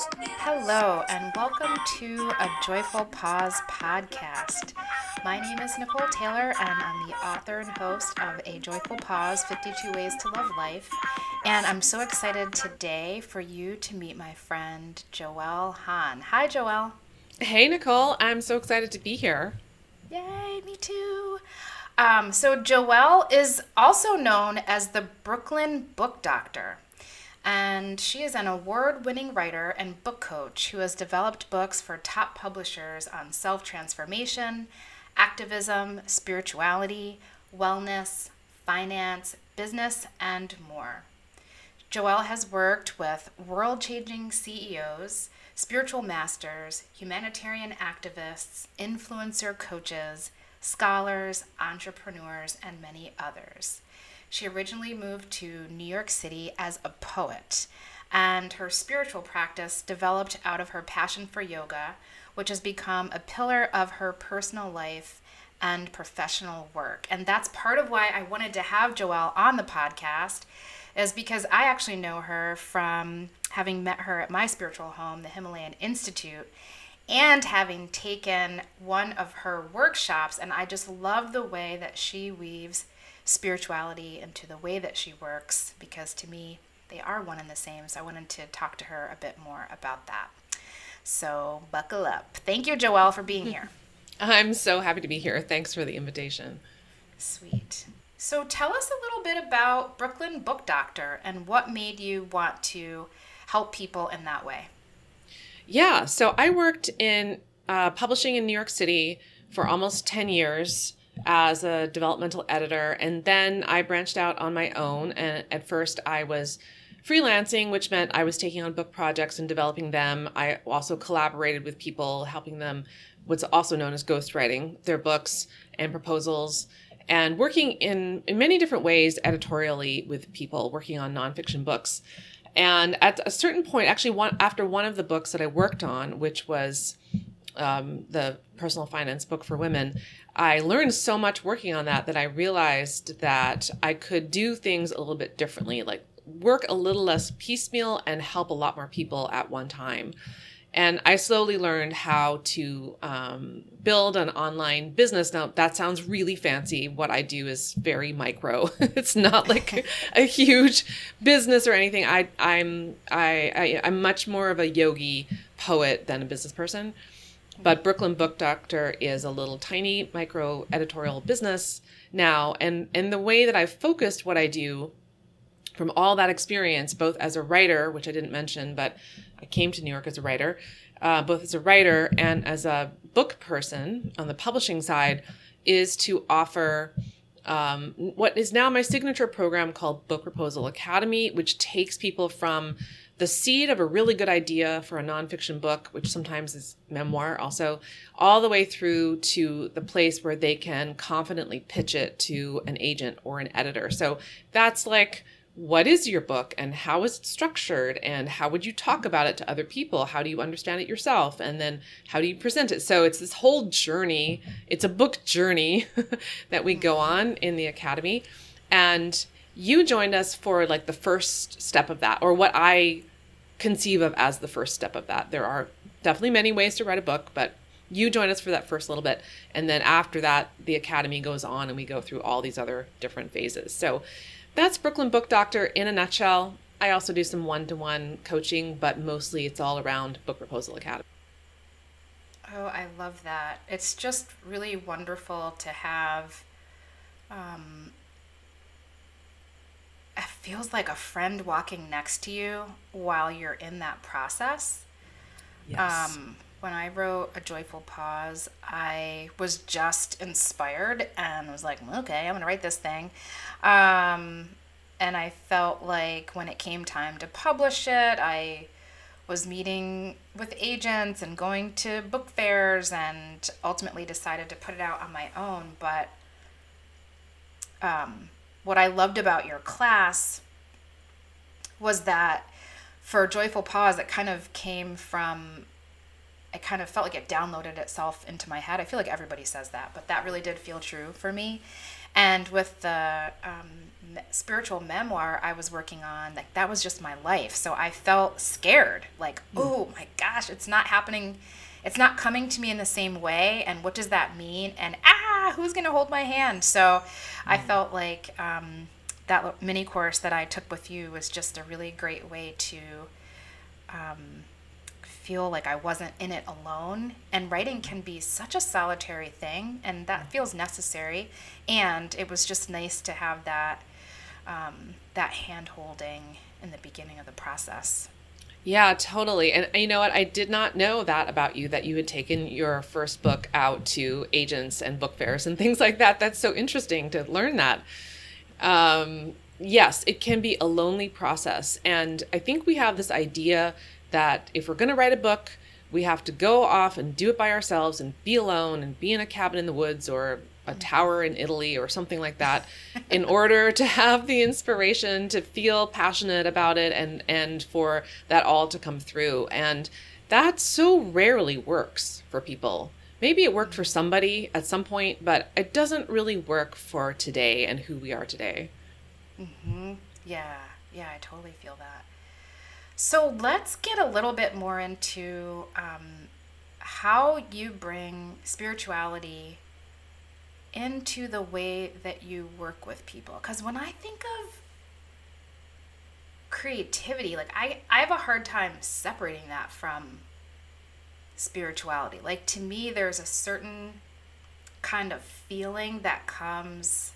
Hello, and welcome to a Joyful Pause podcast. My name is Nicole Taylor, and I'm the author and host of A Joyful Pause 52 Ways to Love Life. And I'm so excited today for you to meet my friend Joelle Hann. Hi, Joelle. Hey, Nicole. I'm so excited to be here. Yay, me too. Um, so, Joelle is also known as the Brooklyn Book Doctor and she is an award winning writer and book coach who has developed books for top publishers on self transformation, activism, spirituality, wellness, finance, business, and more. Joelle has worked with world changing CEOs, spiritual masters, humanitarian activists, influencer coaches, scholars, entrepreneurs, and many others. She originally moved to New York City as a poet, and her spiritual practice developed out of her passion for yoga, which has become a pillar of her personal life and professional work. And that's part of why I wanted to have Joelle on the podcast is because I actually know her from having met her at my spiritual home, the Himalayan Institute, and having taken one of her workshops. And I just love the way that she weaves spirituality into the way that she works because to me they are one and the same. So I wanted to talk to her a bit more about that. So buckle up. Thank you, Joelle, for being here. I'm so happy to be here. Thanks for the invitation. Sweet. So tell us a little bit about Brooklyn Book Doctor and what made you want to help people in that way. Yeah, so I worked in uh, publishing in New York City for almost 10 years as a developmental editor. And then I branched out on my own. And at first, I was freelancing, which meant I was taking on book projects and developing them. I also collaborated with people, helping them what's also known as ghostwriting their books and proposals and working in, in many different ways editorially with people working on nonfiction books. And at a certain point, actually, one after one of the books that I worked on, which was um, the personal finance book for women, I learned so much working on that that I realized that I could do things a little bit differently, like work a little less piecemeal and help a lot more people at one time. And I slowly learned how to um, build an online business. Now, that sounds really fancy. What I do is very micro. it's not like a huge business or anything. I, I'm I, I I'm much more of a yogi poet than a business person. But Brooklyn Book Doctor is a little tiny micro editorial business now. And, and the way that I've focused what I do from all that experience, both as a writer, which I didn't mention, but I came to New York as a writer, uh, both as a writer and as a book person on the publishing side, is to offer um, what is now my signature program called Book Proposal Academy, which takes people from the seed of a really good idea for a nonfiction book, which sometimes is memoir also, all the way through to the place where they can confidently pitch it to an agent or an editor. So that's like, what is your book and how is it structured and how would you talk about it to other people? How do you understand it yourself? And then how do you present it? So it's this whole journey. It's a book journey that we go on in the academy. And you joined us for like the first step of that or what I conceive of as the first step of that. There are definitely many ways to write a book, but you join us for that first little bit. And then after that, the academy goes on and we go through all these other different phases. So that's Brooklyn Book Doctor in a nutshell. I also do some one to one coaching, but mostly it's all around Book Proposal Academy. Oh, I love that. It's just really wonderful to have um, it feels like a friend walking next to you while you're in that process. Yes. Um, when I wrote A Joyful Pause, I was just inspired and was like, okay, I'm going to write this thing. Um, and I felt like when it came time to publish it, I was meeting with agents and going to book fairs and ultimately decided to put it out on my own. But um, what I loved about your class was that for Joyful Pause, it kind of came from, it kind of felt like it downloaded itself into my head. I feel like everybody says that, but that really did feel true for me. And with the um, spiritual memoir I was working on, like that was just my life. So I felt scared, like, oh my gosh, it's not happening. It's not coming to me in the same way. And what does that mean? And ah, who's going to hold my hand? So mm. I felt like um, that mini course that I took with you was just a really great way to um, feel like I wasn't in it alone. And writing can be such a solitary thing, and that feels necessary. And it was just nice to have that um, that hand holding in the beginning of the process. Yeah, totally. And you know what? I did not know that about you that you had taken your first book out to agents and book fairs and things like that. That's so interesting to learn that. Um, yes, it can be a lonely process. And I think we have this idea that if we're going to write a book, we have to go off and do it by ourselves and be alone and be in a cabin in the woods or a tower in Italy or something like that in order to have the inspiration to feel passionate about it and and for that all to come through. And that so rarely works for people. Maybe it worked for somebody at some point but it doesn't really work for today and who we are today. Mm-hmm. yeah. Yeah i totally feel that. So let's get a little bit more into um, how you bring spirituality into the way that you work with people. Because when I think of creativity, like I, I have a hard time separating that from spirituality. Like to me, there's a certain kind of feeling that comes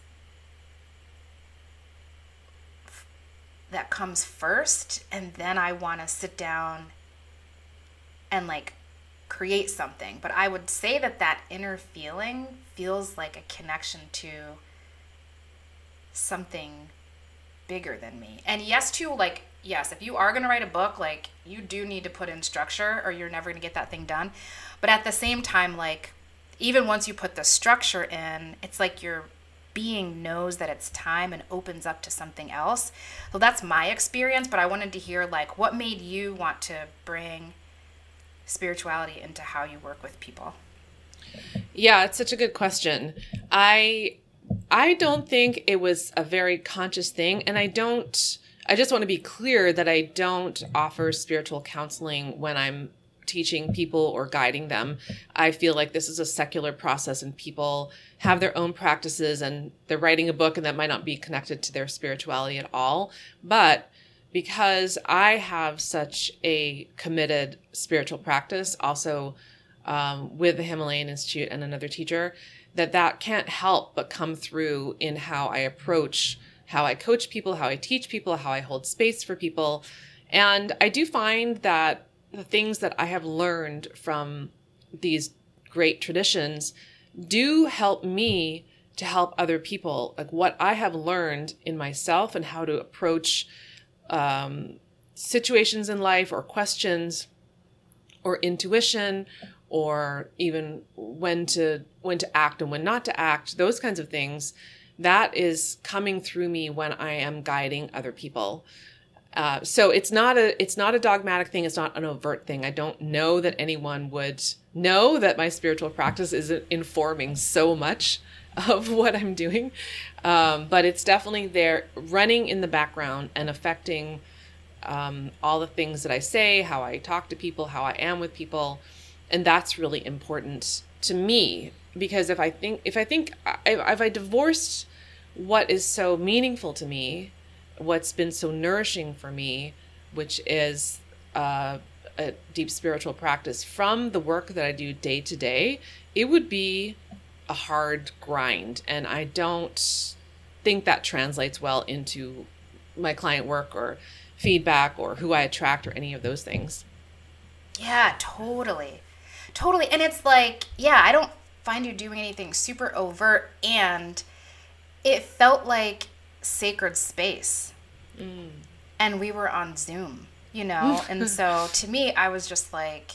that comes first and then I want to sit down and like create something. But I would say that that inner feeling feels like a connection to something bigger than me. And yes, to like, yes, if you are going to write a book, like, you do need to put in structure or you're never going to get that thing done. But at the same time, like, even once you put the structure in, it's like your being knows that it's time and opens up to something else. So that's my experience, but I wanted to hear like what made you want to bring spirituality into how you work with people? Yeah, it's such a good question. I I don't think it was a very conscious thing and I don't I just want to be clear that I don't offer spiritual counseling when I'm teaching people or guiding them. I feel like this is a secular process and people have their own practices and they're writing a book and that might not be connected to their spirituality at all. But because I have such a committed spiritual practice, also um, with the Himalayan Institute and another teacher, that that can't help but come through in how I approach, how I coach people, how I teach people, how I hold space for people. And I do find that the things that I have learned from these great traditions do help me to help other people. Like what I have learned in myself and how to approach um, situations in life or questions or intuition or even when to when to act and when not to act those kinds of things that is coming through me when i am guiding other people. Uh, so it's not a it's not a dogmatic thing it's not an overt thing. I don't know that anyone would know that my spiritual practice is informing so much of what I'm doing. Um, but it's definitely there running in the background and affecting um, all the things that I say, how I talk to people, how I am with people. And that's really important to me because if I think, if I think, if I divorced what is so meaningful to me, what's been so nourishing for me, which is uh, a deep spiritual practice from the work that I do day to day, it would be a hard grind. And I don't think that translates well into my client work or feedback or who I attract or any of those things. Yeah, totally. Totally. And it's like, yeah, I don't find you doing anything super overt and it felt like sacred space. Mm. And we were on Zoom, you know? and so to me, I was just like,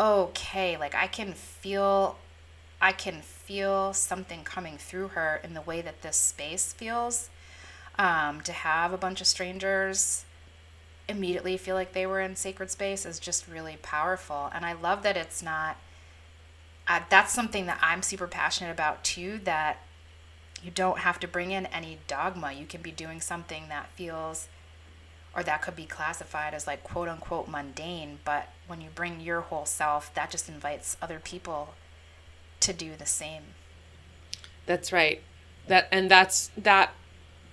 okay, like I can feel I can feel something coming through her in the way that this space feels. Um, to have a bunch of strangers immediately feel like they were in sacred space is just really powerful. And I love that it's not, uh, that's something that I'm super passionate about too, that You don't have to bring in any dogma. You can be doing something that feels or that could be classified as like quote unquote mundane, but when you bring your whole self, that just invites other people to do the same. That's right. That and that's that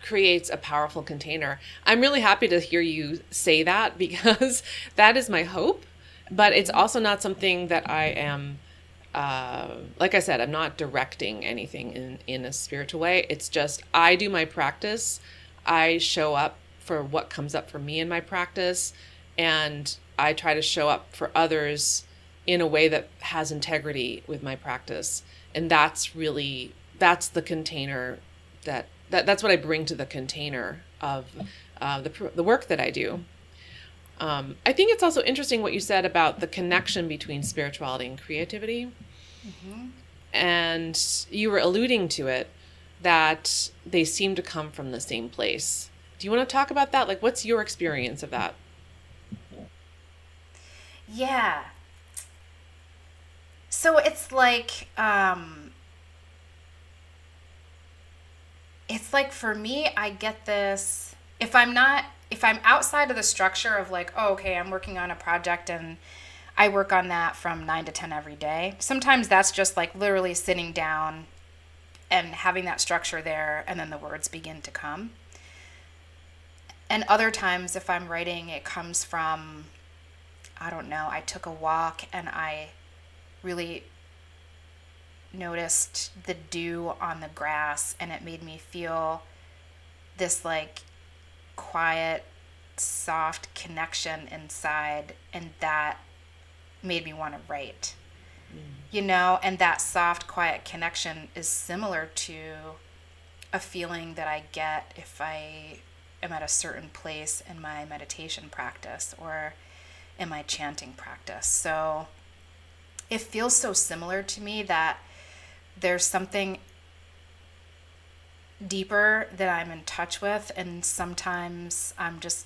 creates a powerful container. I'm really happy to hear you say that because that is my hope, but it's also not something that I am uh, like I said, I'm not directing anything in, in a spiritual way. It's just I do my practice. I show up for what comes up for me in my practice, and I try to show up for others in a way that has integrity with my practice. And that's really that's the container that, that that's what I bring to the container of uh, the the work that I do. Um, I think it's also interesting what you said about the connection between spirituality and creativity. Mm-hmm. And you were alluding to it that they seem to come from the same place. Do you want to talk about that? Like, what's your experience of that? Yeah. So it's like, um, it's like for me, I get this. If I'm not if I'm outside of the structure of like, oh, okay, I'm working on a project and I work on that from nine to 10 every day, sometimes that's just like literally sitting down and having that structure there and then the words begin to come. And other times, if I'm writing, it comes from, I don't know, I took a walk and I really noticed the dew on the grass and it made me feel this like quiet, soft connection inside, and that made me want to write. Mm. You know, and that soft, quiet connection is similar to a feeling that I get if I am at a certain place in my meditation practice or in my chanting practice. So it feels so similar to me that there's something deeper that I'm in touch with, and sometimes I'm just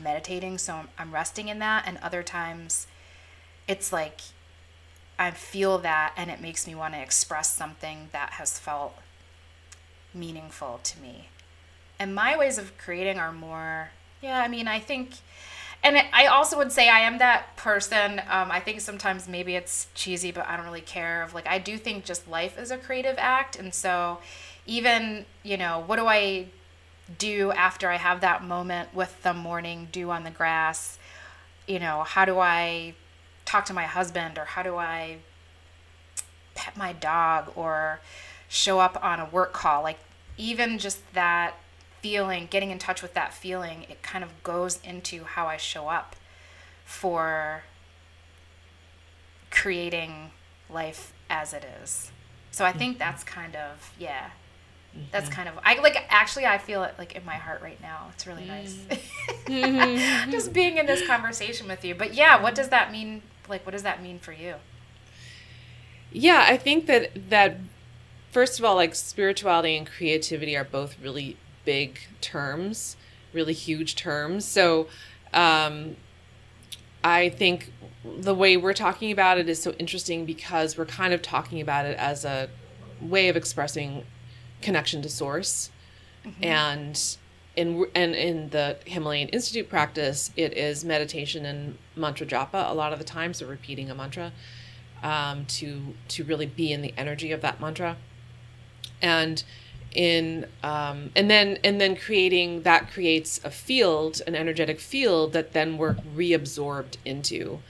meditating, so I'm, resting in that, and other times it's like I feel that and it makes me want to express something that has felt meaningful to me. And my ways of creating are more, yeah, I mean, I think, and I also would say I am that person. Um, I think sometimes maybe it's cheesy, but I don't really care. Of like, I do think just life is a creative act. And so even, you know, what do I do after I have that moment with the morning dew on the grass? You know, how do I talk to my husband or how do I pet my dog or show up on a work call? Like, even just that feeling, getting in touch with that feeling, it kind of goes into how I show up for creating life as it is. So I think mm-hmm. that's kind of, yeah, Mm-hmm. That's kind of I like actually I feel it like in my heart right now. It's really nice. Mm-hmm. Just being in this conversation with you. But yeah, what does that mean like what does that mean for you? Yeah, I think that that first of all like spirituality and creativity are both really big terms, really huge terms. So um I think the way we're talking about it is so interesting because we're kind of talking about it as a way of expressing connection to source mm-hmm. and in and in the Himalayan Institute practice, it is meditation and mantra japa a lot of the time, so repeating a mantra um, to to really be in the energy of that mantra, and in um, and then and then creating that creates a field, an energetic field that then we're reabsorbed into,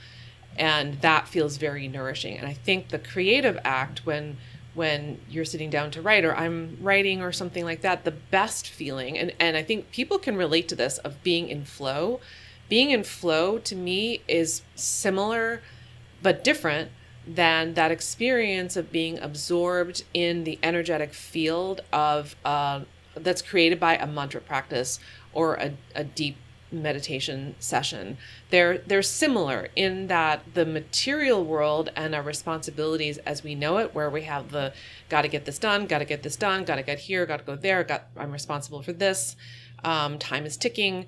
and that feels very nourishing. And I think the creative act when when you're sitting down to write or I'm writing or something like that, the best feeling, and, and I think people can relate to this of being in flow. Being in flow to me is similar but different than that experience of being absorbed in the energetic field of uh, that's created by a mantra practice or a, a deep meditation session. They're they're similar in that the material world and our responsibilities as we know it, where we have the got to get this done, got to get this done, got to get here, got to go there, got I'm responsible for this. Um, time is ticking.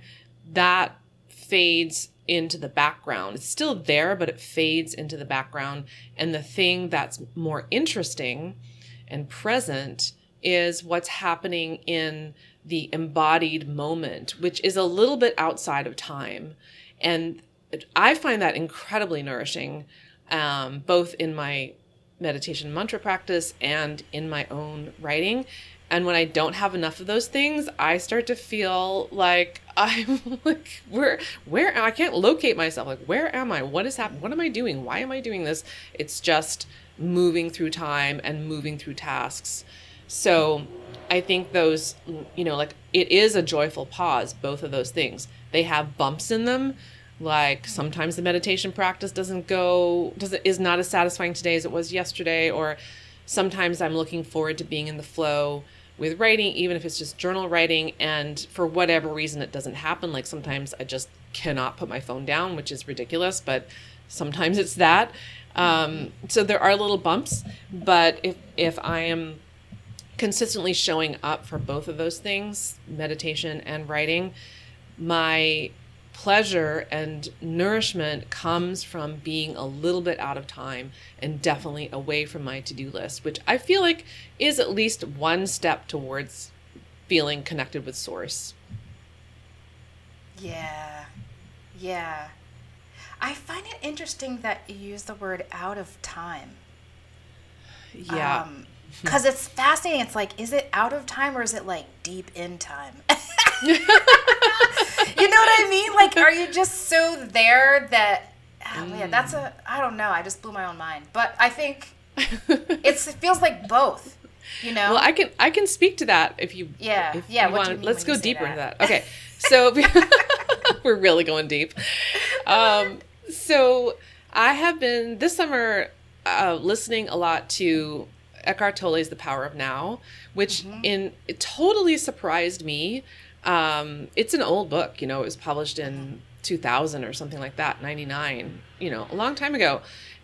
That fades into the background. It's still there, but it fades into the background. And the thing that's more interesting and present is what's happening in the embodied moment, which is a little bit outside of time. And I find that incredibly nourishing, um, both in my meditation mantra practice and in my own writing. And when I don't have enough of those things, I start to feel like I'm like where where I can't locate myself. Like where am I? What is happening? What am I doing? Why am I doing this? It's just moving through time and moving through tasks. So I think those you know like it is a joyful pause both of those things. They have bumps in them like sometimes the meditation practice doesn't go doesn't is not as satisfying today as it was yesterday or sometimes I'm looking forward to being in the flow with writing, even if it's just journal writing, and for whatever reason it doesn't happen. Like sometimes I just cannot put my phone down, which is ridiculous, but sometimes it's that. Um, so there are little bumps, but if if I am consistently showing up for both of those things, meditation and writing, my pleasure and nourishment comes from being a little bit out of time and definitely away from my to-do list which i feel like is at least one step towards feeling connected with source. Yeah. Yeah. I find it interesting that you use the word out of time. Yeah. Because um, it's fascinating. It's like is it out of time or is it like deep in time you know what I mean? Like, are you just so there that? Oh man, that's a. I don't know. I just blew my own mind, but I think it's it feels like both. You know. Well, I can I can speak to that if you. Yeah. If yeah. You want, let's go deeper into that. Okay. So we're really going deep. Um, so I have been this summer uh, listening a lot to Eckhart Tolle's The Power of Now, which mm-hmm. in it totally surprised me um, it's an old book, you know, it was published in 2000 or something like that, 99, you know, a long time ago.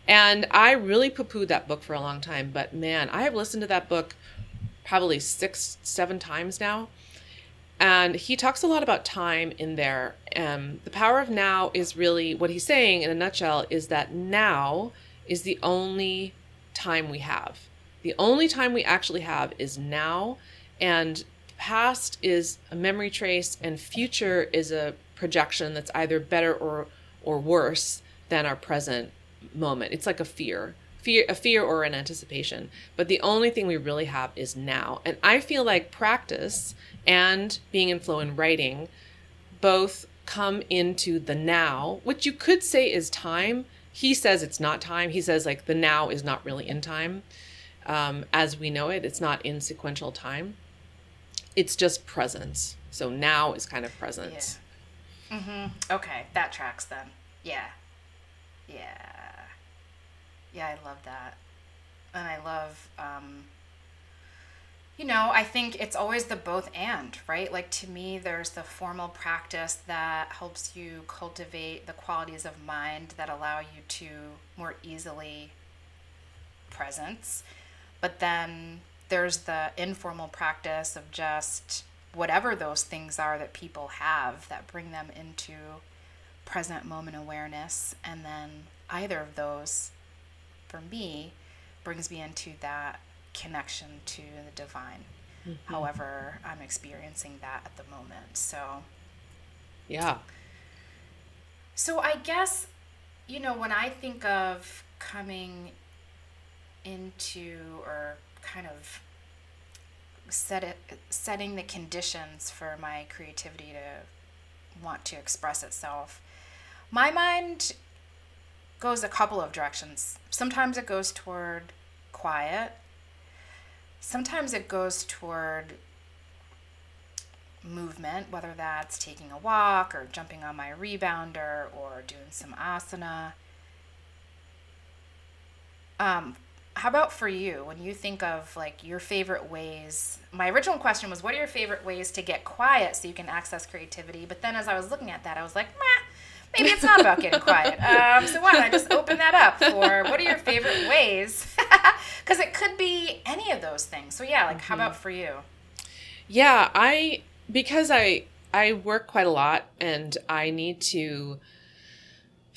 And I really poo pooed that book for a long time. But man, I have listened to that book probably six, seven times now. And he talks a lot about time in there. Um, the power of now is really what he's saying in a nutshell is that now is the only time we have. The only time we actually have is now. And past is a memory trace and future is a projection that's either better or or worse than our present moment. It's like a fear. Fear a fear or an anticipation. But the only thing we really have is now. And I feel like practice and being in flow and writing both come into the now, which you could say is time. He says it's not time. He says like the now is not really in time. Um, as we know it, it's not in sequential time it's just presence. So now is kind of presence. Yeah. Mm-hmm. Okay, that tracks then. Yeah. Yeah. Yeah, I love that. And I love, um, you know, I think it's always the both and, right? Like to me, there's the formal practice that helps you cultivate the qualities of mind that allow you to more easily presence. But then there's the informal practice of just whatever those things are that people have that bring them into present moment awareness. And then either of those, for me, brings me into that connection to the divine. Mm-hmm. However, I'm experiencing that at the moment. So, yeah. So, I guess, you know, when I think of coming into or kind of set it, setting the conditions for my creativity to want to express itself. My mind goes a couple of directions. Sometimes it goes toward quiet. Sometimes it goes toward movement, whether that's taking a walk or jumping on my rebounder or doing some asana. Um, how about for you when you think of like your favorite ways my original question was what are your favorite ways to get quiet so you can access creativity? But then as i was looking at that i was like Meh, maybe it's not about getting quiet. Um, so why don't i just open that up for what are your favorite ways? Because it could be any of those things. So yeah like mm-hmm. how about for you? Yeah i because i i work quite a lot and i need to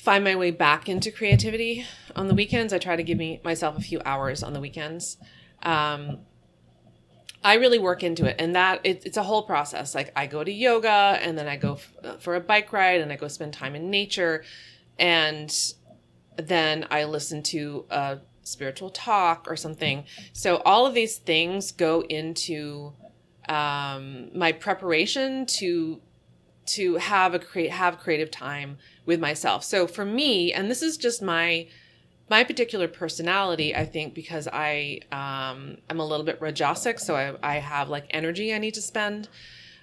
find my way back into creativity on the weekends. I try to give me myself a few hours on the weekends. Um, I really work into it, and that it, it's a whole process. Like I go to yoga, and then I go f- for a bike ride, and I go spend time in nature, and then I listen to a spiritual talk or something. So all of these things go into um, my preparation to to have a create have creative time with myself. So for me, and this is just my my particular personality, I think, because I um, I'm a little bit rajasic, so I, I have like energy I need to spend,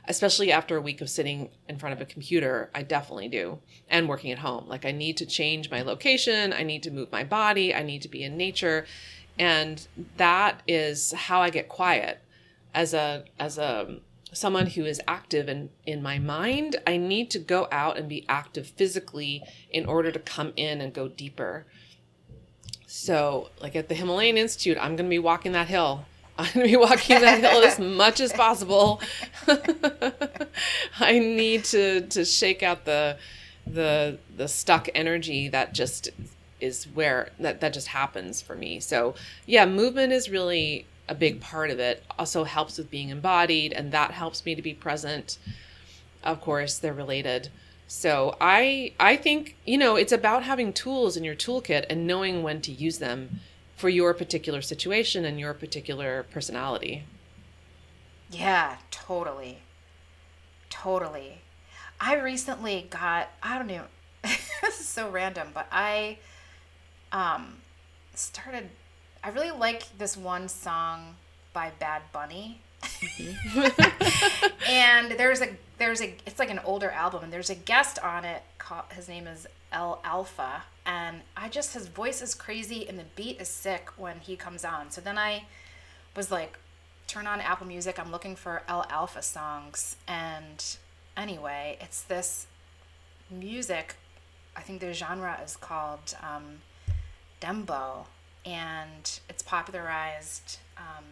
especially after a week of sitting in front of a computer. I definitely do, and working at home. Like I need to change my location, I need to move my body, I need to be in nature, and that is how I get quiet. As a as a someone who is active in, in my mind, I need to go out and be active physically in order to come in and go deeper. So, like at the Himalayan Institute, I'm going to be walking that hill. I'm going to be walking that hill as much as possible. I need to to shake out the the the stuck energy that just is where that that just happens for me. So, yeah, movement is really a big part of it. Also helps with being embodied and that helps me to be present. Of course, they're related. So I I think, you know, it's about having tools in your toolkit and knowing when to use them for your particular situation and your particular personality. Yeah, totally. Totally. I recently got I don't know this is so random, but I um started I really like this one song by Bad Bunny. and there's a there's a it's like an older album and there's a guest on it called, his name is El Alpha and I just his voice is crazy and the beat is sick when he comes on. So then I was like turn on Apple Music, I'm looking for El Alpha songs and anyway, it's this music I think the genre is called um, dembow and it's popularized um,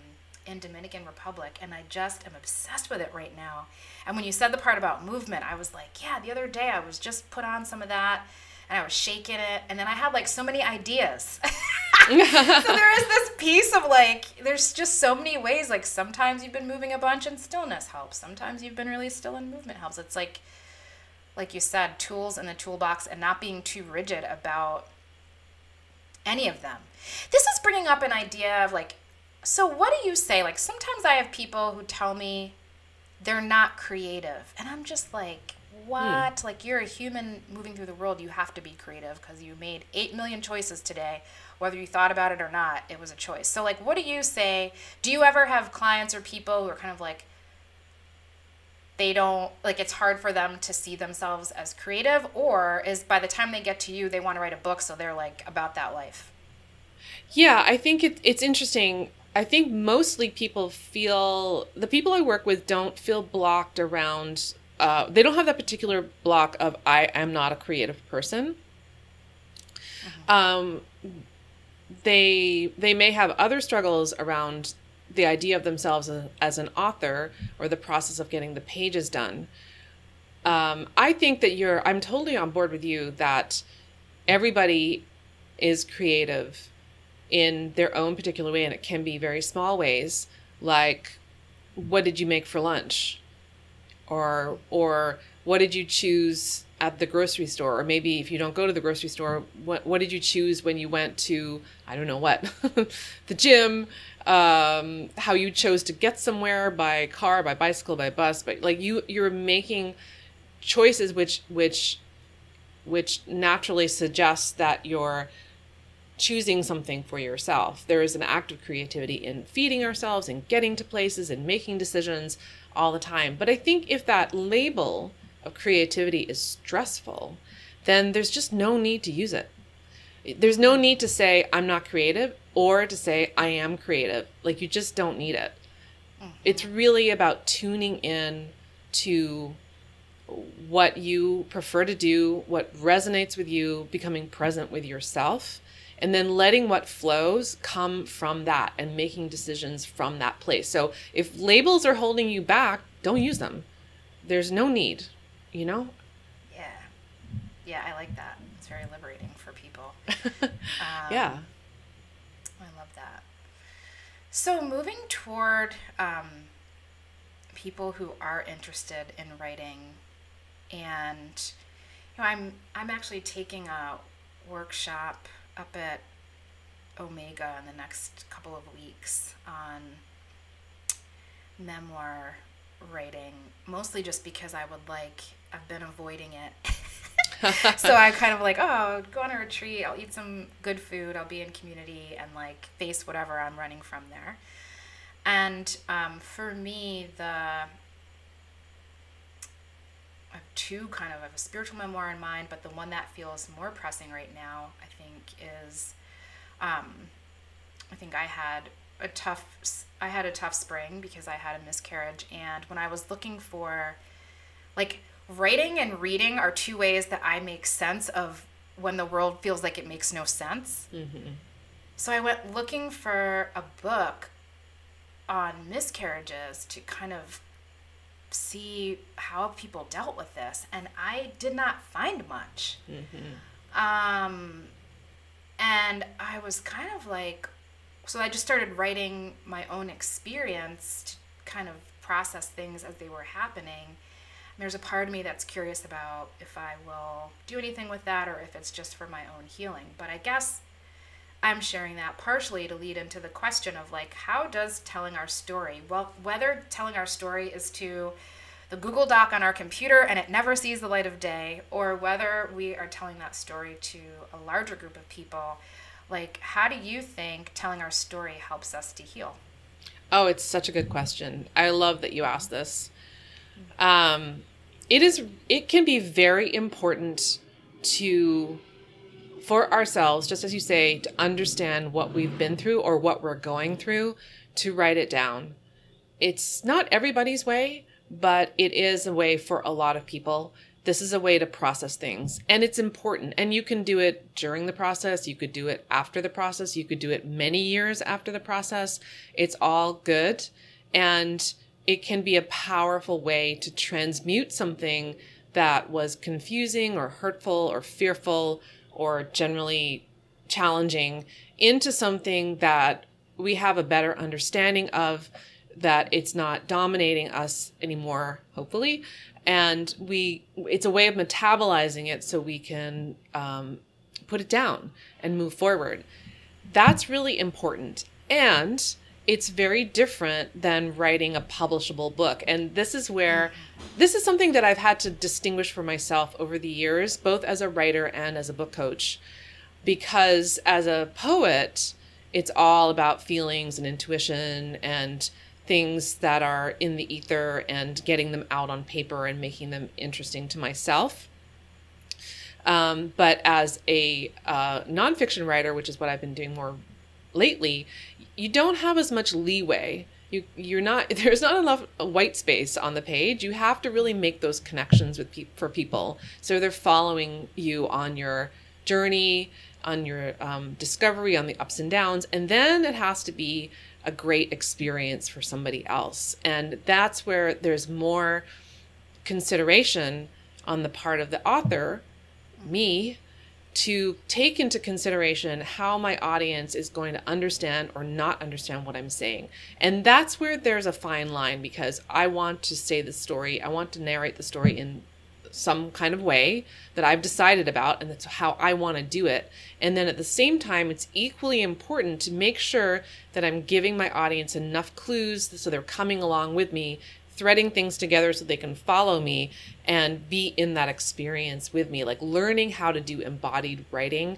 in Dominican Republic, and I just am obsessed with it right now. And when you said the part about movement, I was like, yeah, the other day I was just put on some of that, and I was shaking it, and then I had like so many ideas. so there is this piece of like, there's just so many ways. Like sometimes you've been moving a bunch, and stillness helps. Sometimes you've been really still, and movement helps. It's like, like you said, tools in the toolbox, and not being too rigid about any of them. This is bringing up an idea of like so, what do you say? Like, sometimes I have people who tell me they're not creative, and I'm just like, what? Hmm. Like, you're a human moving through the world. You have to be creative because you made 8 million choices today. Whether you thought about it or not, it was a choice. So, like, what do you say? Do you ever have clients or people who are kind of like, they don't, like, it's hard for them to see themselves as creative? Or is by the time they get to you, they want to write a book, so they're like about that life? Yeah, I think it, it's interesting I think mostly people feel the people I work with don't feel blocked around. Uh, they don't have that particular block of I am not a creative person. Uh-huh. Um, they they may have other struggles around the idea of themselves as, as an author or the process of getting the pages done. Um, I think that you're. I'm totally on board with you that everybody is creative in their own particular way and it can be very small ways like what did you make for lunch? Or or what did you choose at the grocery store? Or maybe if you don't go to the grocery store what what did you choose when you went to I don't know what the gym? Um, how you chose to get somewhere by car by bicycle by bus but like you you're making choices which which which naturally suggests that you're choosing something for yourself. There is an act of creativity in feeding ourselves and getting to places and making decisions all the time. But I think if that label of creativity is stressful, then there's just no need to use it. There's no need to say, I'm not creative, or to say, I am creative. Like, you just don't need it. Mm-hmm. It's really about tuning in to what you prefer to do, what resonates with you, becoming present with yourself, and then letting what flows come from that and making decisions from that place. So if labels are holding you back, don't use them. There's no need, you know? Yeah. Yeah, I like that. It's very liberating for people. um, yeah. I love that. So, moving toward um, people who are interested in writing, and you know, I'm I'm actually taking a workshop up at Omega in the next couple of weeks on memoir writing, mostly just because I would like I've been avoiding it. so I kind of like, oh, go on a retreat. I'll eat some good food. I'll be in community and like face whatever I'm running from there. And um, for me, the I have two kind of I have a spiritual memoir in mind, but the one that feels more pressing right now, I is um, I think I had a tough I had a tough spring because I had a miscarriage, and when I was looking for like writing and reading are two ways that I make sense of when the world feels like it makes no sense. Mm-hmm. So I went looking for a book on miscarriages to kind of see how people dealt with this, and I did not find much. Mm-hmm. Um, and I was kind of like, so I just started writing my own experience to kind of process things as they were happening there's a part of me that's curious about if I will do anything with that or if it's just for my own healing. But I guess I'm sharing that partially to lead into the question of like, how does telling our story, well, whether telling our story is to the Google Doc on our computer and it never sees the light of day, or whether we are telling that story to a larger group of people, like, how do you think telling our story helps us to heal? Oh, it's such a good question. I love that you asked this. Um, it is it can be very important to for ourselves just as you say to understand what we've been through or what we're going through to write it down it's not everybody's way but it is a way for a lot of people. This is a way to process things and it's important and you can do it during the process you could do it after the process you could do it many years after the process. It's all good and it can be a powerful way to transmute something that was confusing or hurtful or fearful or generally challenging into something that we have a better understanding of that it's not dominating us anymore hopefully and we it's a way of metabolizing it so we can um, put it down and move forward that's really important and it's very different than writing a publishable book. And this is where this is something that I've had to distinguish for myself over the years, both as a writer and as a book coach. Because as a poet, it's all about feelings and intuition and things that are in the ether and getting them out on paper and making them interesting to myself. Um, but as a uh, nonfiction writer, which is what I've been doing more lately, you don't have as much leeway. You you're not there's not enough white space on the page. You have to really make those connections with pe- for people so they're following you on your journey, on your um, discovery, on the ups and downs, and then it has to be a great experience for somebody else. And that's where there's more consideration on the part of the author, me, to take into consideration how my audience is going to understand or not understand what I'm saying. And that's where there's a fine line because I want to say the story, I want to narrate the story in some kind of way that I've decided about, and that's how I want to do it. And then at the same time, it's equally important to make sure that I'm giving my audience enough clues so they're coming along with me threading things together so they can follow me and be in that experience with me, like learning how to do embodied writing.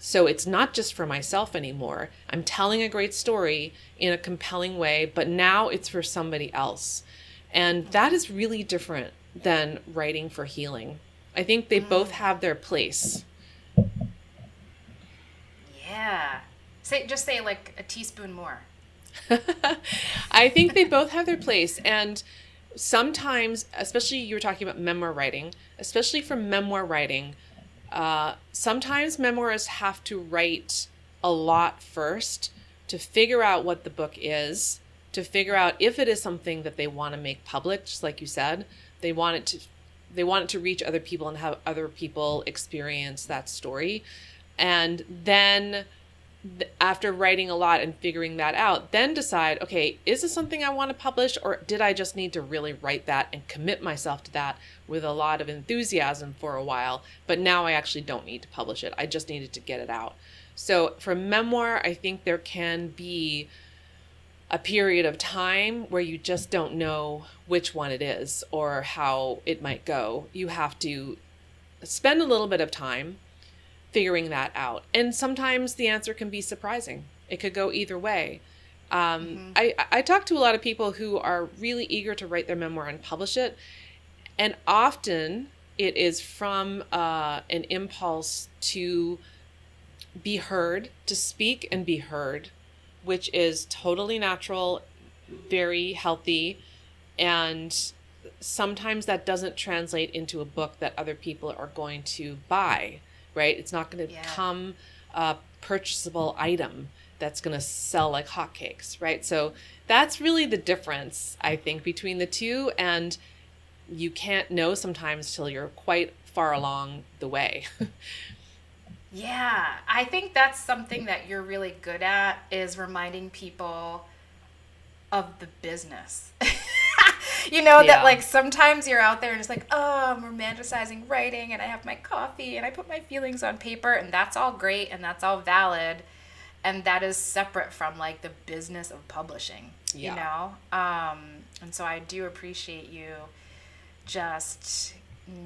So it's not just for myself anymore. I'm telling a great story in a compelling way, but now it's for somebody else. And that is really different than writing for healing. I think they both mm. have their place. Yeah. Say just say like a teaspoon more. I think they both have their place. And sometimes, especially you were talking about memoir writing, especially for memoir writing, uh, sometimes memoirists have to write a lot first to figure out what the book is, to figure out if it is something that they want to make public, just like you said. They want it to they want it to reach other people and have other people experience that story. And then after writing a lot and figuring that out, then decide, okay, is this something I want to publish or did I just need to really write that and commit myself to that with a lot of enthusiasm for a while, but now I actually don't need to publish it. I just needed to get it out. So for memoir, I think there can be a period of time where you just don't know which one it is or how it might go. You have to spend a little bit of time figuring that out. And sometimes the answer can be surprising. It could go either way. Um, mm-hmm. I, I talk to a lot of people who are really eager to write their memoir and publish it. And often it is from uh, an impulse to be heard, to speak and be heard, which is totally natural, very healthy. And sometimes that doesn't translate into a book that other people are going to buy right? It's not going to yeah. become a purchasable item that's going to sell like hotcakes, right? So that's really the difference, I think, between the two. And you can't know sometimes till you're quite far along the way. yeah, I think that's something that you're really good at is reminding people of the business. you know, yeah. that like sometimes you're out there and it's like, oh, I'm romanticizing writing and I have my coffee and I put my feelings on paper and that's all great and that's all valid. And that is separate from like the business of publishing, yeah. you know? Um, and so I do appreciate you just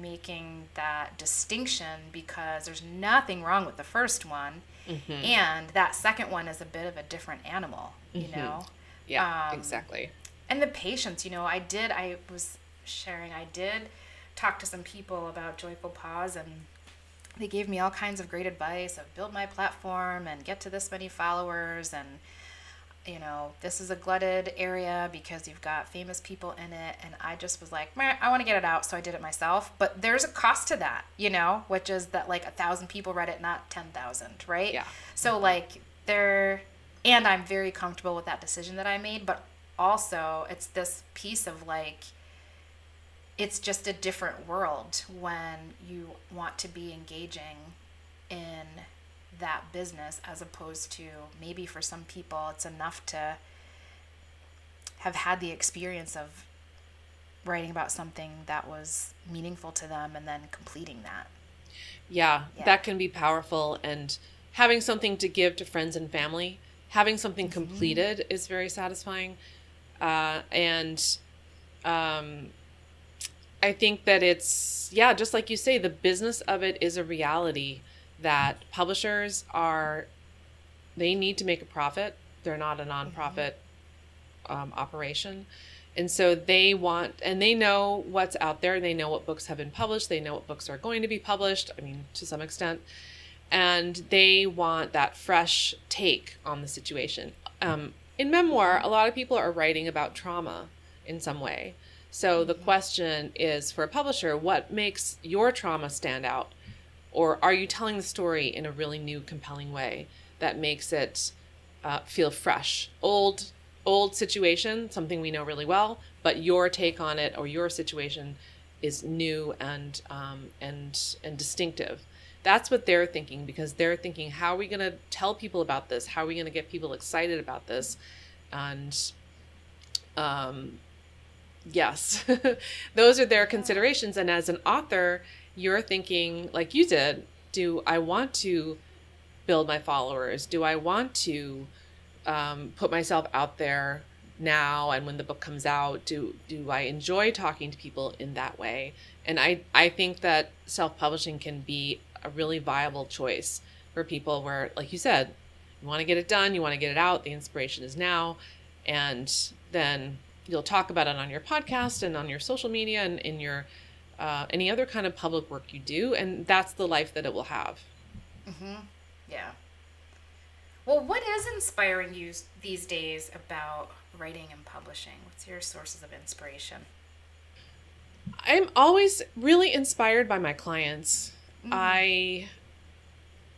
making that distinction because there's nothing wrong with the first one. Mm-hmm. And that second one is a bit of a different animal, you mm-hmm. know? Yeah, um, exactly and the patience you know i did i was sharing i did talk to some people about joyful pause and they gave me all kinds of great advice of build my platform and get to this many followers and you know this is a glutted area because you've got famous people in it. And i just was like i want to get it out. So i did it myself. But there's a cost to that you know which is that like a thousand people read it not 10000 right? Yeah. So mm-hmm. like there and i'm very comfortable with that decision that i made but also it's this piece of like it's just a different world when you want to be engaging in that business as opposed to maybe for some people it's enough to have had the experience of writing about something that was meaningful to them and then completing that. Yeah, yeah. that can be powerful and having something to give to friends and family, having something mm-hmm. completed is very satisfying. Uh, and um, I think that it's, yeah, just like you say, the business of it is a reality that publishers are, they need to make a profit. They're not a nonprofit um, operation. And so they want, and they know what's out there. They know what books have been published. They know what books are going to be published. I mean, to some extent. And they want that fresh take on the situation. Um, in memoir, a lot of people are writing about trauma in some way. So the mm-hmm. question is for a publisher, what makes your trauma stand out? Or are you telling the story in a really new, compelling way that makes it uh, feel fresh? Old, old situation, something we know really well, but your take on it or your situation is new and um, and and distinctive. That's what they're thinking because they're thinking, how are we going to tell people about this? How are we going to get people excited about this? And um, yes, those are their considerations. And as an author, you're thinking, like you did, do I want to build my followers? Do I want to um, put myself out there now and when the book comes out do do i enjoy talking to people in that way and i i think that self-publishing can be a really viable choice for people where, like you said, you want to get it done, you want to get it out, the inspiration is now, and then you'll talk about it on your podcast and on your social media and in your uh, any other kind of public work you do, and that's the life that it will have. Mm-hmm. Yeah. Well, what is inspiring you these days about writing and publishing? What's your sources of inspiration? I'm always really inspired by my clients. Mm-hmm. I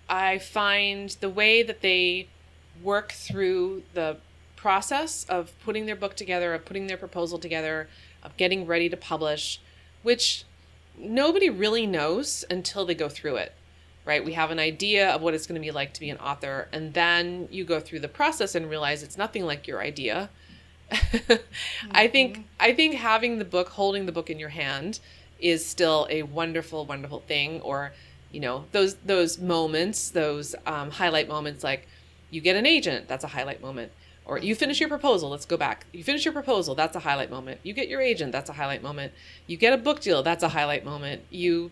I find the way that they work through the process of putting their book together, of putting their proposal together, of getting ready to publish, which nobody really knows until they go through it, right? We have an idea of what it's going to be like to be an author, and then you go through the process and realize it's nothing like your idea. mm-hmm. I think I think having the book, holding the book in your hand, is still a wonderful, wonderful thing. Or, you know, those those moments, those um, highlight moments, like you get an agent, that's a highlight moment. Or you finish your proposal, let's go back. You finish your proposal, that's a highlight moment. You get your agent, that's a highlight moment. You get a book deal, that's a highlight moment. You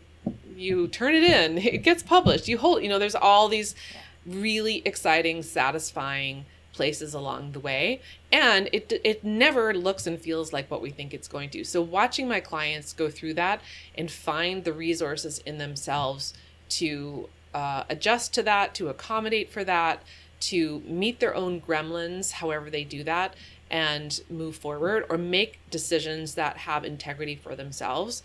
you turn it in, it gets published. You hold, you know, there's all these really exciting, satisfying places along the way and it it never looks and feels like what we think it's going to so watching my clients go through that and find the resources in themselves to uh, adjust to that to accommodate for that to meet their own gremlins however they do that and move forward or make decisions that have integrity for themselves.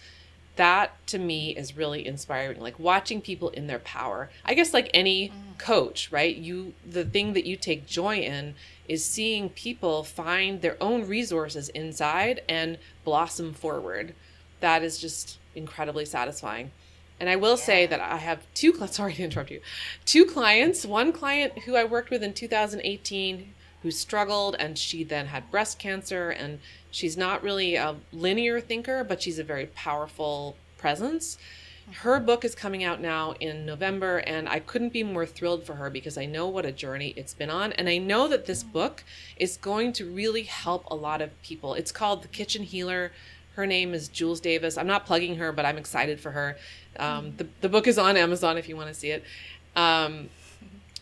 That to me is really inspiring like watching people in their power. I guess like any mm. coach right? You the thing that you take joy in is seeing people find their own resources inside and blossom forward. That is just incredibly satisfying and i will yeah. say that i have two sorry to interrupt you two clients one client who i worked with in 2018 who struggled and she then had breast cancer and She's not really a linear thinker, but she's a very powerful presence. Her mm-hmm. book is coming out now in November, and I couldn't be more thrilled for her because I know what a journey it's been on. And I know that this mm-hmm. book is going to really help a lot of people. It's called The Kitchen Healer. Her name is Jules Davis. I'm not plugging her, but I'm excited for her. Um, the, the book is on Amazon if you want to see it. Um,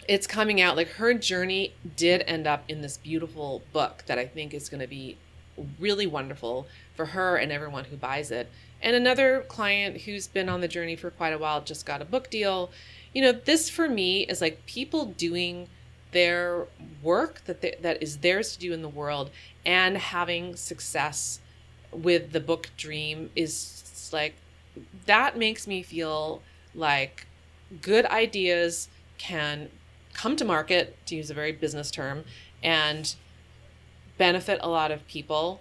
it's coming out. Like her journey did end up in this beautiful book that I think is going to be really wonderful for her and everyone who buys it. And another client who's been on the journey for quite a while just got a book deal. You know, this for me is like people doing their work that they, that is theirs to do in the world and having success with the book dream is like that makes me feel like good ideas can come to market to use a very business term and benefit a lot of people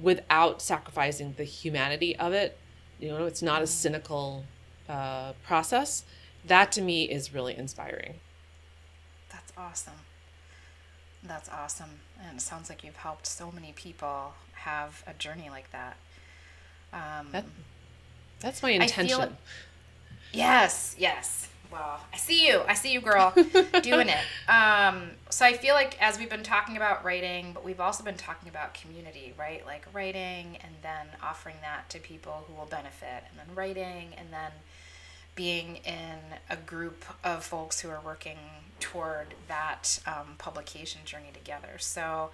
without sacrificing the humanity of it. You know, it's not a cynical uh, process. That to me is really inspiring. That's awesome. That's awesome. And it sounds like you've helped so many people have a journey like that. Um, that that's my intention. Yes, yes. Well, I see you. I see you, girl, doing it. Um, so I feel like as we've been talking about writing, but we've also been talking about community, right? Like writing and then offering that to people who will benefit, and then writing and then being in a group of folks who are working toward that um, publication journey together. So,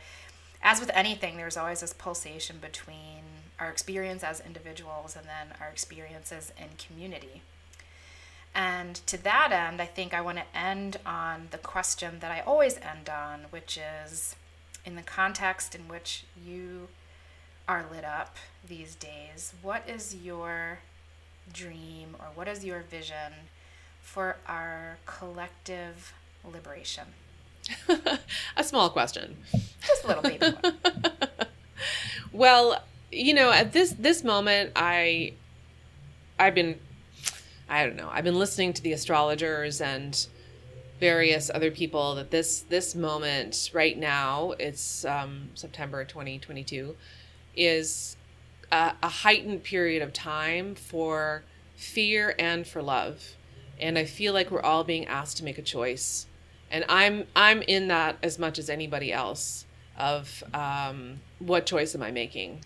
as with anything, there's always this pulsation between our experience as individuals and then our experiences in community. And to that end, I think I want to end on the question that I always end on, which is in the context in which you are lit up these days, what is your dream or what is your vision for our collective liberation? a small question. Just a little baby one. well, you know, at this this moment I I've been I don't know. I've been listening to the astrologers and various other people that this this moment right now, it's um, September 2022, is a, a heightened period of time for fear and for love, and I feel like we're all being asked to make a choice, and I'm I'm in that as much as anybody else of um, what choice am I making.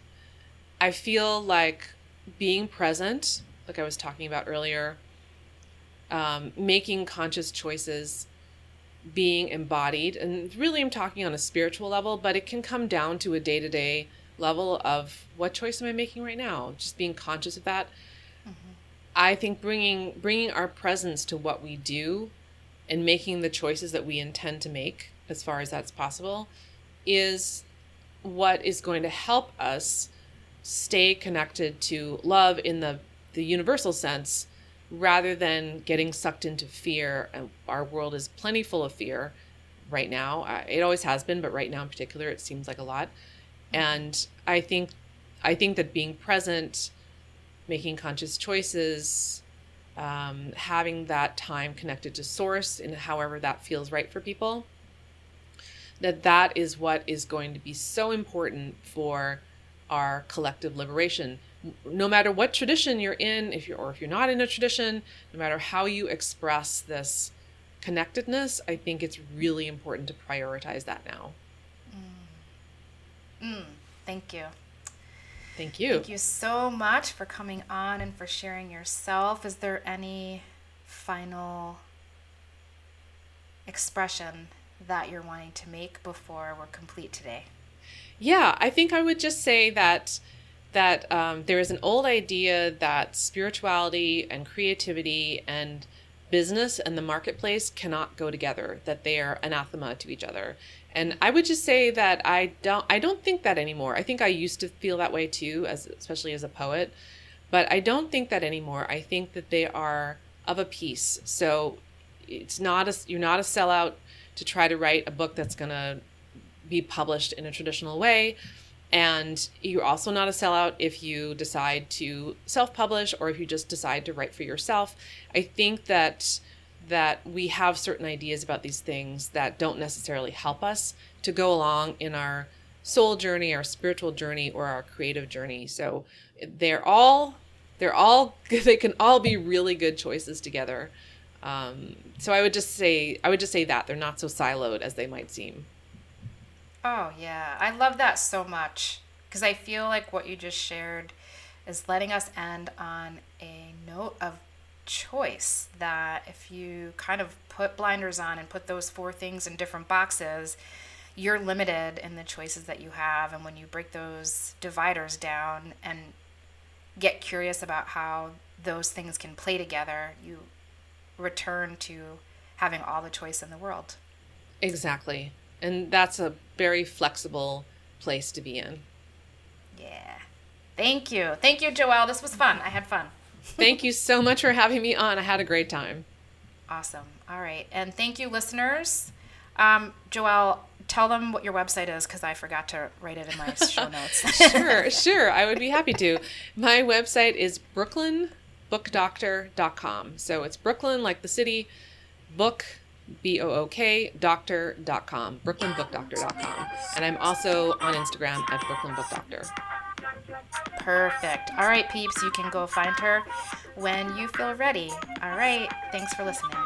I feel like being present like I was talking about earlier, um, making conscious choices, being embodied. And really, I'm talking on a spiritual level, but it can come down to a day to day level of what choice am I making right now? Just being conscious of that. Mm-hmm. I think bringing bringing our presence to what we do and making the choices that we intend to make as far as that's possible is what is going to help us stay connected to love in the the universal sense rather than getting sucked into fear. And our world is plenty full of fear right now. It always has been, but right now in particular, it seems like a lot. And I think, I think that being present, making conscious choices, um, having that time connected to source and however that feels right for people that that is what is going to be so important for our collective liberation no matter what tradition you're in if you're or if you're not in a tradition no matter how you express this connectedness i think it's really important to prioritize that now Mm, thank you. thank you Thank you so much for coming on and for sharing yourself. Is there any final expression that you're wanting to make before we're complete today? Yeah, I think I would just say that that um, there is an old idea that spirituality and creativity and business and the marketplace cannot go together; that they are anathema to each other. And I would just say that I don't I don't think that anymore. I think I used to feel that way too, as especially as a poet, but I don't think that anymore. I think that they are of a piece. So it's not a you're not a sellout to try to write a book that's going to be published in a traditional way. And you're also not a sellout if you decide to self publish or if you just decide to write for yourself. I think that that we have certain ideas about these things that don't necessarily help us to go along in our soul journey, our spiritual journey, or our creative journey. So they're all they're all they can all be really good choices together. Um, so I would just say I would just say that they're not so siloed as they might seem. Oh, yeah. I love that so much because I feel like what you just shared is letting us end on a note of choice that if you kind of put blinders on and put those four things in different boxes, you're limited in the choices that you have. And when you break those dividers down and get curious about how those things can play together, you return to having all the choice in the world. Exactly. And that's a very flexible place to be in. Yeah. Thank you. Thank you, Joelle. This was fun. I had fun. Thank you so much for having me on. I had a great time. Awesome. All right. And thank you, listeners. Um, Joelle, tell them what your website is because I forgot to write it in my show notes. Sure, sure. I would be happy to. My website is brooklynbookdoctor.com. So it's Brooklyn, like the city, book, B O O K, doctor.com, brooklynbookdoctor.com. And I'm also on Instagram at brooklynbookdoctor. Perfect. All right, peeps, you can go find her when you feel ready. All right. Thanks for listening.